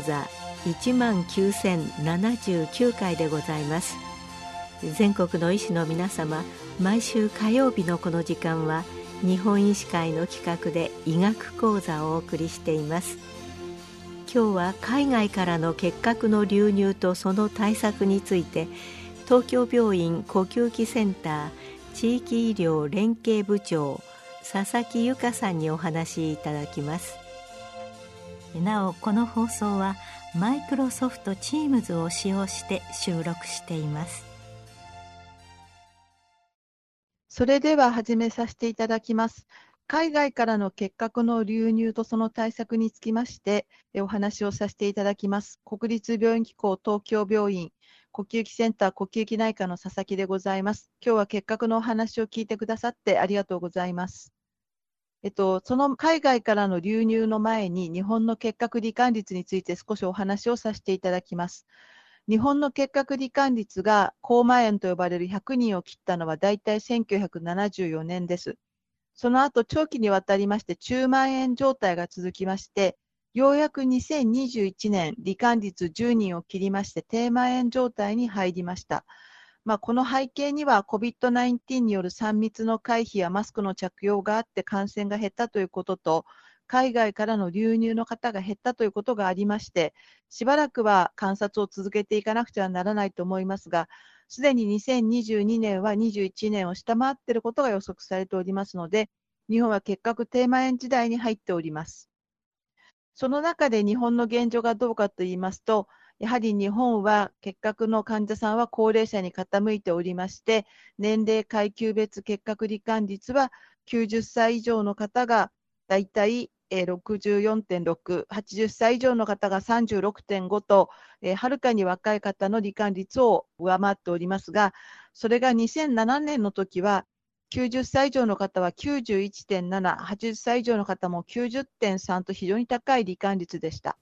講座1万9079回でございます。全国の医師の皆様毎週火曜日のこの時間は日本医師会の企画で医学講座をお送りしています。今日は海外からの結核の流入とその対策について東京病院呼吸器センター地域医療連携部長佐々木由香さんにお話しいただきます。なおこの放送はマイクロソフト Teams を使用して収録していますそれでは始めさせていただきます。海外からの結核の流入とその対策につきましてお話をさせていただきます。国立病院機構東京病院呼吸器センター呼吸器内科の佐々木でございます。今日は結核のお話を聞いてくださってありがとうございます。えっと、その海外からの流入の前に日本の結核罹患率について少しお話をさせていただきます。日本の結核罹患率が高蔓延と呼ばれる100人を切ったのは大体1974年です。その後長期にわたりまして中蔓延状態が続きまして、ようやく2021年、罹患率10人を切りまして低蔓延状態に入りました。まあ、この背景には COVID-19 による3密の回避やマスクの着用があって感染が減ったということと、海外からの流入の方が減ったということがありまして、しばらくは観察を続けていかなくてはならないと思いますが、すでに2022年は21年を下回っていることが予測されておりますので、日本は結核低蔓延時代に入っております。その中で日本の現状がどうかと言いますと、やはり日本は結核の患者さんは高齢者に傾いておりまして、年齢階級別結核罹患率は90歳以上の方がだいたい64.6、80歳以上の方が36.5と、えー、はるかに若い方の罹患率を上回っておりますが、それが2007年の時は、90歳以上の方は91.7、80歳以上の方も90.3と非常に高い罹患率でした。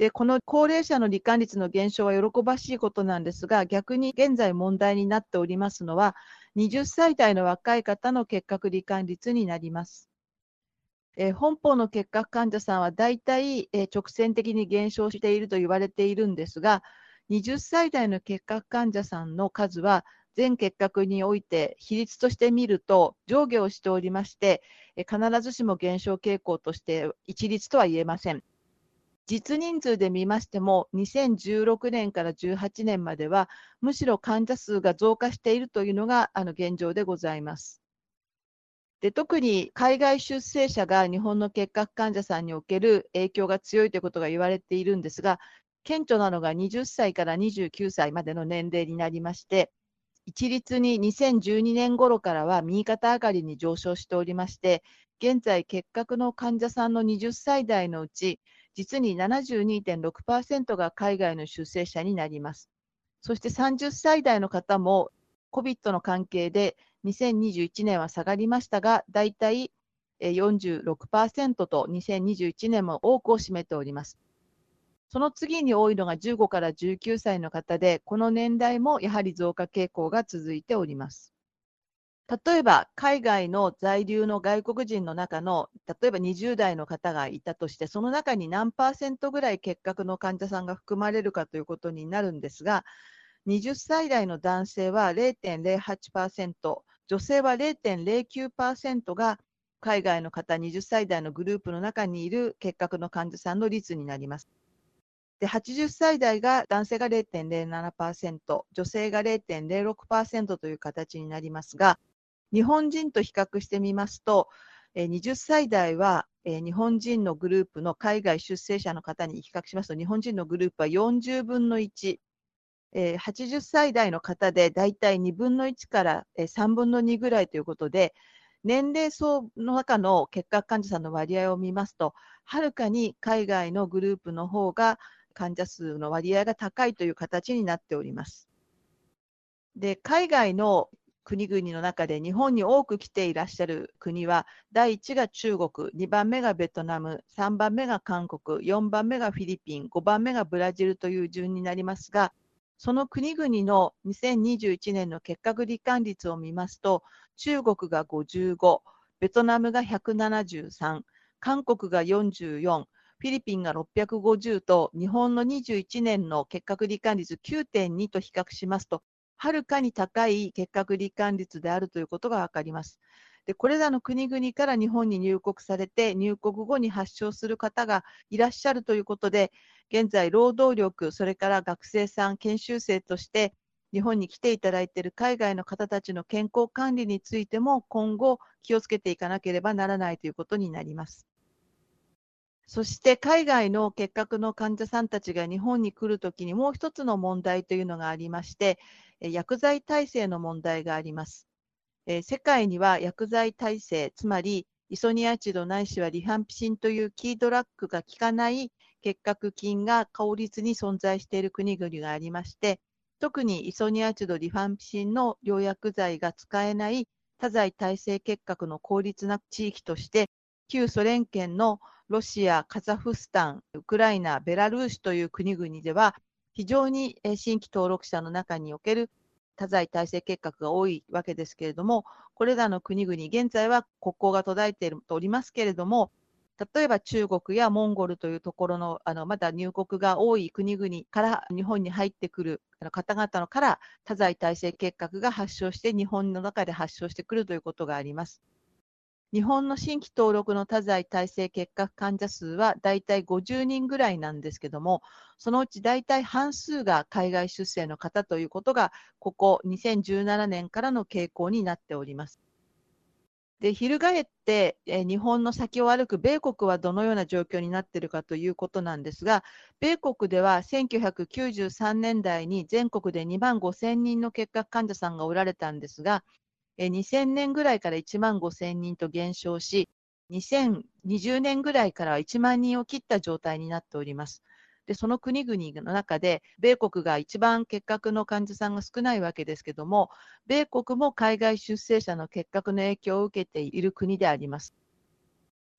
で、この高齢者の罹患率の減少は喜ばしいことなんですが、逆に現在問題になっておりますのは、20歳代の若い方の結核罹患率になります。え、本邦の結核患者さんは大体、え、直線的に減少していると言われているんですが、20歳代の結核患者さんの数は全結核において比率として見ると上下をしておりまして、必ずしも減少傾向として一律とは言えません。実人数で見ましても、2016年から18年までは、むしろ患者数が増加しているというのがあの現状でございます。で特に海外出生者が日本の結核患者さんにおける影響が強いということが言われているんですが、顕著なのが20歳から29歳までの年齢になりまして、一律に2012年頃からは右肩上がりに上昇しておりまして、現在、結核の患者さんの20歳代のうち、実に72.6%が海外の出生者になります。そして30歳代の方も COVID の関係で2021年は下がりましたが、だいたい46%と2021年も多くを占めております。その次に多いのが15から19歳の方で、この年代もやはり増加傾向が続いております。例えば、海外の在留の外国人の中の、例えば20代の方がいたとして、その中に何パーセントぐらい結核の患者さんが含まれるかということになるんですが、20歳代の男性は0.08%、女性は0.09%が海外の方20歳代のグループの中にいる結核の患者さんの率になります。で80歳代が男性が0.07%、女性が0.06%という形になりますが、日本人と比較してみますと、20歳代は日本人のグループの海外出生者の方に比較しますと、日本人のグループは40分の1。80歳代の方でだいたい2分の1から3分の2ぐらいということで、年齢層の中の結核患者さんの割合を見ますと、はるかに海外のグループの方が患者数の割合が高いという形になっております。で、海外の国々の中で日本に多く来ていらっしゃる国は、第1が中国、2番目がベトナム、3番目が韓国、4番目がフィリピン、5番目がブラジルという順になりますが、その国々の2021年の結核罹患率を見ますと、中国が55、ベトナムが173、韓国が44、フィリピンが650と日本の21年の結核罹患率9.2と比較しますと、はるかに高い結核罹患率であるということが分かります。でこれらの国々から日本に入国されて入国後に発症する方がいらっしゃるということで現在労働力それから学生さん研修生として日本に来ていただいている海外の方たちの健康管理についても今後気をつけていかなければならないということになります。そして海外の結核の患者さんたちが日本に来るときにもう一つの問題というのがありまして、薬剤耐性の問題があります。え世界には薬剤耐性、つまりイソニアチドないしはリハンピシンというキードラッグが効かない結核菌が効率に存在している国々がありまして、特にイソニアチドリファンピシンの療薬剤が使えない多剤耐性結核の効率な地域として、旧ソ連圏のロシア、カザフスタン、ウクライナ、ベラルーシという国々では、非常に新規登録者の中における多剤耐性結核が多いわけですけれども、これらの国々、現在は国交が途絶えておりますけれども、例えば中国やモンゴルというところのあのまだ入国が多い国々から日本に入ってくる方々のから多剤耐性結核が発症して日本の中で発症してくるということがあります。日本の新規登録の多剤耐性結核患者数はだいたい50人ぐらいなんですけども、そのうちだいたい半数が海外出生の方ということが、ここ2017年からの傾向になっております。で翻って、え日本の先を歩く米国はどのような状況になっているかということなんですが、米国では1993年代に全国で2万5000人の結核患者さんがおられたんですが、2000年ぐらいから1万5000人と減少し、2020年ぐらいからは1万人を切った状態になっております。でその国々の中で、米国が一番結核の患者さんが少ないわけですけども、米国も海外出生者の結核の影響を受けている国であります。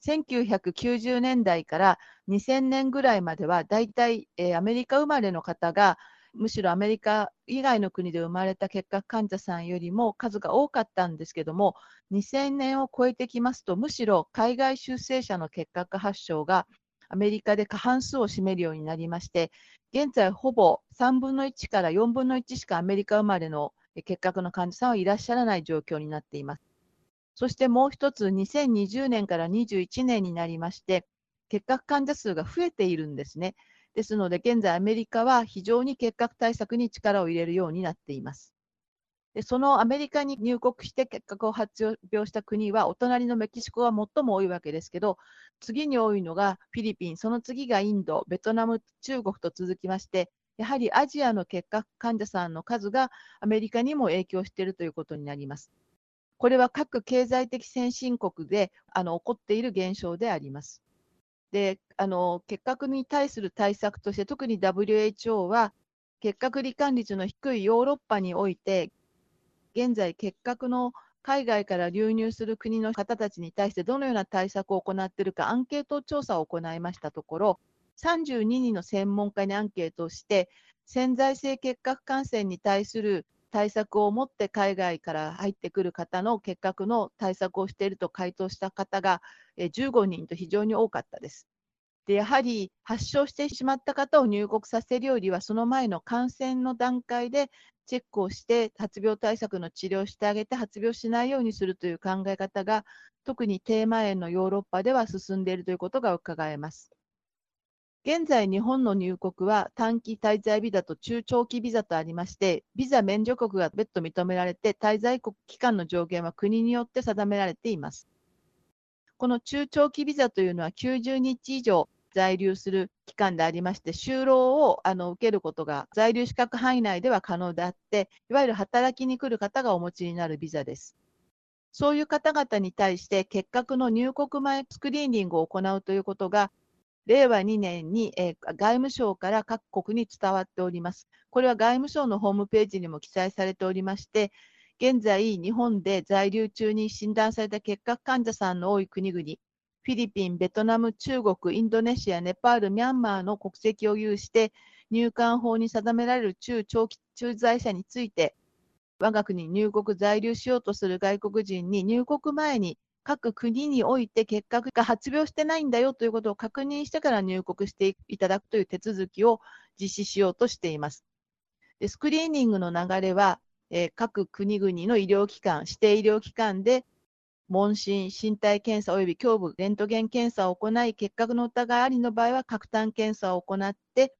1990年代から2000年ぐらいまでは、だいたい、えアメリカ生まれの方が、むしろアメリカ以外の国で生まれた結核患者さんよりも数が多かったんですけども、2000年を超えてきますと、むしろ海外出生者の結核発症がアメリカで過半数を占めるようになりまして、現在ほぼ3分の1から4分の1しかアメリカ生まれの結核の患者さんはいらっしゃらない状況になっています。そしてもう一つ、2020年から21年になりまして、結核患者数が増えているんですね。ですので、現在アメリカは非常に結核対策に力を入れるようになっています。でそのアメリカに入国して結核を発表した国は、お隣のメキシコが最も多いわけですけど、次に多いのがフィリピン、その次がインド、ベトナム、中国と続きまして、やはりアジアの結核患者さんの数がアメリカにも影響しているということになります。これは各経済的先進国であの起こっている現象であります。であの結核に対する対策として、特に WHO は結核罹患率の低いヨーロッパにおいて、現在、結核の海外から流入する国の方たちに対してどのような対策を行っているかアンケート調査を行いましたところ、32人の専門家にアンケートをして、潜在性結核感染に対する対策を持って海外から入ってくる方の結核の対策をしていると回答した方が15人と非常に多かったです。でやはり発症してしまった方を入国させるよりは、その前の感染の段階でチェックをして、発病対策の治療をしてあげて、発病しないようにするという考え方が、特にテーマ園のヨーロッパでは進んでいるということが伺えます。現在、日本の入国は短期滞在ビザと中長期ビザとありまして、ビザ免除国が別途認められて、滞在国期間の上限は国によって定められています。この中長期ビザというのは90日以上在留する期間でありまして、就労をあの受けることが在留資格範囲内では可能であって、いわゆる働きに来る方がお持ちになるビザです。そういう方々に対して結核の入国前スクリーニングを行うということが、令和2年に、え、外務省から各国に伝わっております。これは外務省のホームページにも記載されておりまして、現在、日本で在留中に診断された結核患者さんの多い国々、フィリピン、ベトナム、中国、インドネシア、ネパール、ミャンマーの国籍を有して、入管法に定められる中長期駐在者について、我が国に入国在留しようとする外国人に入国前に各国において結核が発病してないんだよということを確認してから入国していただくという手続きを実施しようとしています。でスクリーニングの流れは、えー、各国々の医療機関、指定医療機関で問診、身体検査及び胸部レントゲン検査を行い、結核の疑いありの場合は、核炭検査を行って、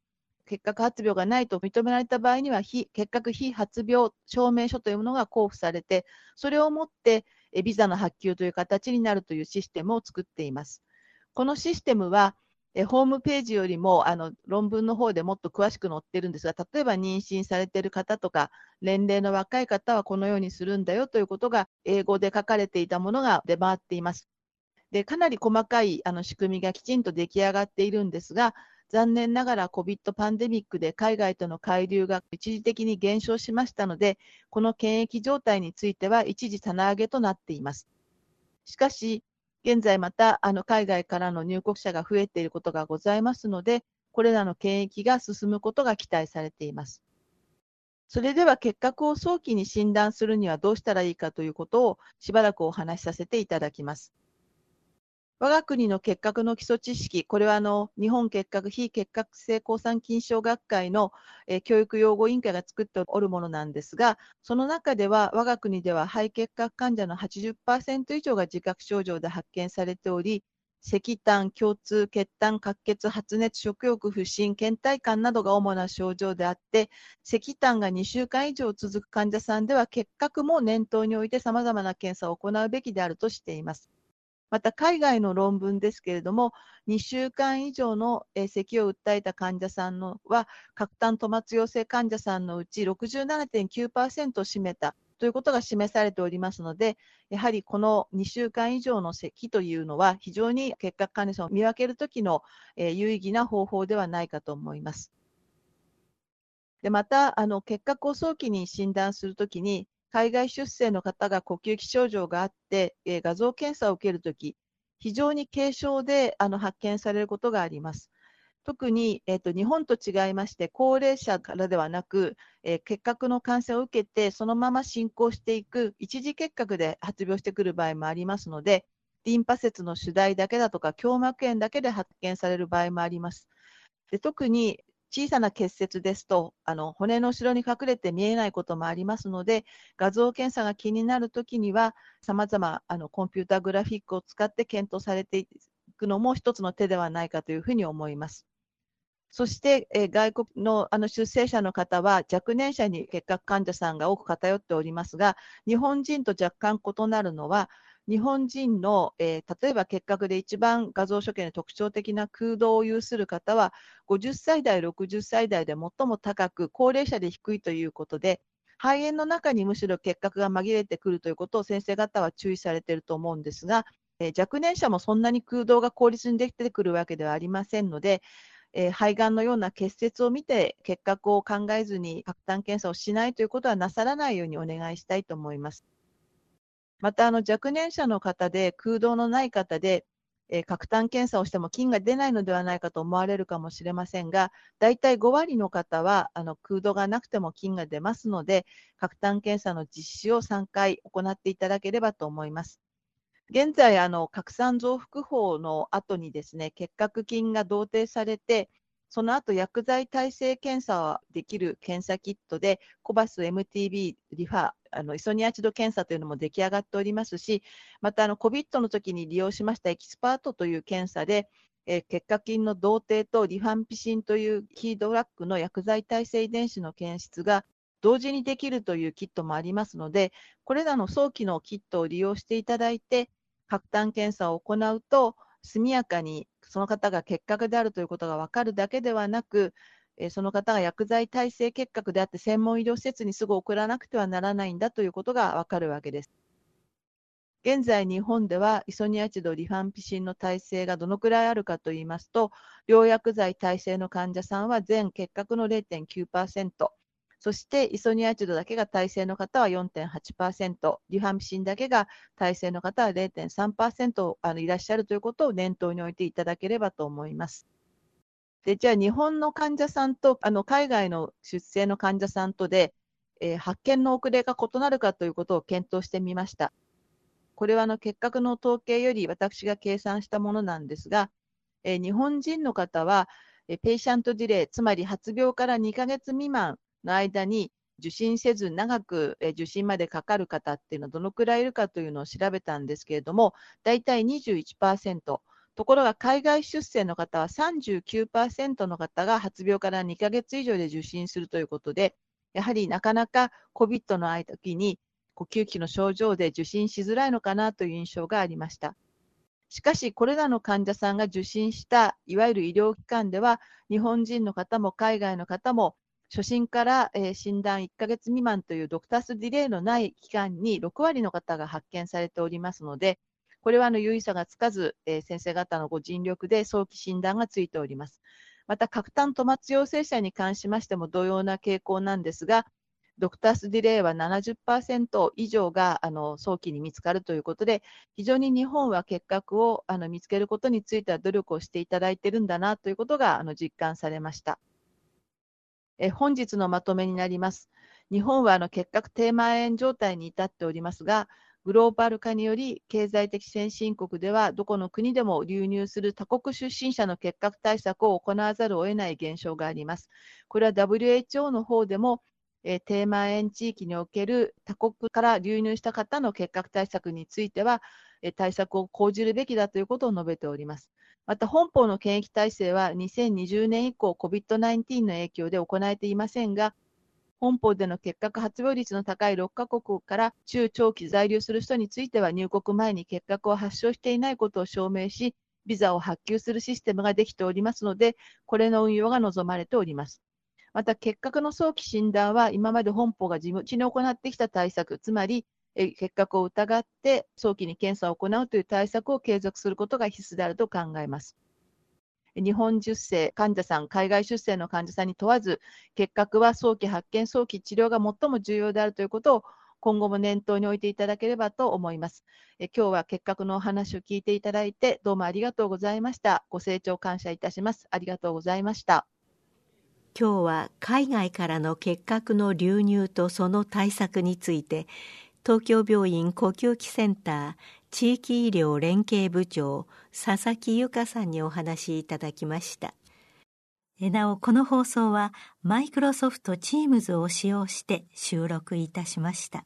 結核発病がないと認められた場合には、非結核非発病証明書というものが交付されて、それをもってビザの発給という形になるというシステムを作っています。このシステムは、えホームページよりもあの論文の方でもっと詳しく載ってるんですが、例えば妊娠されてる方とか、年齢の若い方はこのようにするんだよということが、英語で書かれていたものが出回っています。でかなり細かいあの仕組みがきちんと出来上がっているんですが、残念ながら COVID パンデミックで海外との海流が一時的に減少しましたので、この検疫状態については一時棚上げとなっています。しかし、現在またあの海外からの入国者が増えていることがございますので、これらの検疫が進むことが期待されています。それでは結核を早期に診断するにはどうしたらいいかということをしばらくお話しさせていただきます。我が国の結核の基礎知識、これはあの日本結核非結核性抗酸菌症学会の、え、教育用語委員会が作っておるものなんですが、その中では我が国では肺結核患者の80%以上が自覚症状で発見されており、石炭、胸痛、血痰、滑血、発熱、食欲不振、倦怠感などが主な症状であって、石炭が2週間以上続く患者さんでは結核も念頭において様々な検査を行うべきであるとしています。また海外の論文ですけれども、2週間以上の咳を訴えた患者さんのは、核炭トマツ陽性患者さんのうち67.9%を占めたということが示されておりますので、やはりこの2週間以上の咳というのは、非常に結核管理者を見分けるときの有意義な方法ではないかと思います。でまたあの、結核を早期に診断するときに、海外出生の方が呼吸器症状があって、えー、画像検査を受けるとき、非常に軽症であの発見されることがあります。特に、えーと、日本と違いまして、高齢者からではなく、えー、結核の感染を受けて、そのまま進行していく一時結核で発病してくる場合もありますので、リンパ節の主題だけだとか、胸膜炎だけで発見される場合もあります。で特に小さな結節ですとあの骨の後ろに隠れて見えないこともありますので画像検査が気になるときにはさまざまコンピュータグラフィックを使って検討されていくのも一つの手ではないかというふうに思います。そして、え外国のあの出生者の方は若年者に結核患者さんが多く偏っておりますが日本人と若干異なるのは日本人の、えー、例えば結核で一番画像所見の特徴的な空洞を有する方は50歳代、60歳代で最も高く高齢者で低いということで肺炎の中にむしろ結核が紛れてくるということを先生方は注意されていると思うんですが、えー、若年者もそんなに空洞が効率にできてくるわけではありませんので、えー、肺がんのような結節を見て結核を考えずに核炭検査をしないということはなさらないようにお願いしたいと思います。またあの若年者の方で空洞のない方で、えー、核炭検査をしても菌が出ないのではないかと思われるかもしれませんが、大体5割の方はあの空洞がなくても菌が出ますので、核炭検査の実施を3回行っていただければと思います。現在、あの拡散増幅法の後にですね、結核菌が同定されて、その後薬剤耐性検査はできる検査キットで、コバス MTB リファ、あのイソニアチド検査というのも出来上がっておりますし、またあの COVID の時に利用しましたエキスパートという検査で、え、結果菌の同定とリファンピシンというキードラッグの薬剤耐性遺伝子の検出が同時にできるというキットもありますので、これらの早期のキットを利用していただいて、核炭検査を行うと、速やかにその方が結核であるということが分かるだけではなく、えその方が薬剤耐性結核であって専門医療施設にすぐ送らなくてはならないんだということが分かるわけです。現在、日本ではイソニアチド、リファンピシンの耐性がどのくらいあるかといいますと、療薬剤耐性の患者さんは全結核の0.9%、そしてイソニアチドだけが耐性の方は4.8%、リファンピシンだけが耐性の方は0.3%あのいらっしゃるということを念頭に置いていただければと思います。でじゃあ、日本の患者さんとあの海外の出生の患者さんとで、えー、発見の遅れが異なるかということを検討してみました。これはあの結核の統計より私が計算したものなんですが、え日本人の方は、え patient delay、つまり発病から2ヶ月未満の間に受診せず長く受診までかかる方っていうのはどのくらいいるかというのを調べたんですけれども、大体21%。ところが海外出生の方は39%の方が発病から2ヶ月以上で受診するということで、やはりなかなか COVID の時に呼吸器の症状で受診しづらいのかなという印象がありました。しかし、これらの患者さんが受診したいわゆる医療機関では、日本人の方も海外の方も初診から、え診断1ヶ月未満というドクタースディレイのない期間に6割の方が発見されておりますので、これはあの有意差がつかず、え先生方のご尽力で早期診断がついております。また、核炭トマツ陽性者に関しましても同様な傾向なんですが、ドクタースディレイは70%以上があの早期に見つかるということで、非常に日本は結核をあの見つけることについては努力をしていただいているんだなということがあの実感されました。え本日のまとめになります。日本はあの結核低蔓延状態に至っておりますが、グローバル化により経済的先進国ではどこの国でも流入する他国出身者の結核対策を行わざるを得ない現象があります。これは WHO の方でも、えー、低蔓延地域における他国から流入した方の結核対策については、えー、対策を講じるべきだということを述べております。また本邦の検疫体制は2020年以降 COVID-19 の影響で行えていませんが、本邦での結核発病率の高い6カ国から中長期在留する人については入国前に結核を発症していないことを証明し、ビザを発給するシステムができておりますので、これの運用が望まれております。また、結核の早期診断は今まで本邦が地道に行ってきた対策、つまり結核を疑って早期に検査を行うという対策を継続することが必須であると考えます。日本出生患者さん、海外出生の患者さんに問わず、結核は早期発見、早期治療が最も重要であるということを今後も念頭に置いていただければと思います。え今日は結核のお話を聞いていただいて、どうもありがとうございました。ご清聴感謝いたします。ありがとうございました。今日は海外からの結核の流入とその対策について東京病院呼吸器センター地域医療連携部長佐々木由香さんにお話しいただきました。なおこの放送はマイクロソフト Teams を使用して収録いたしました。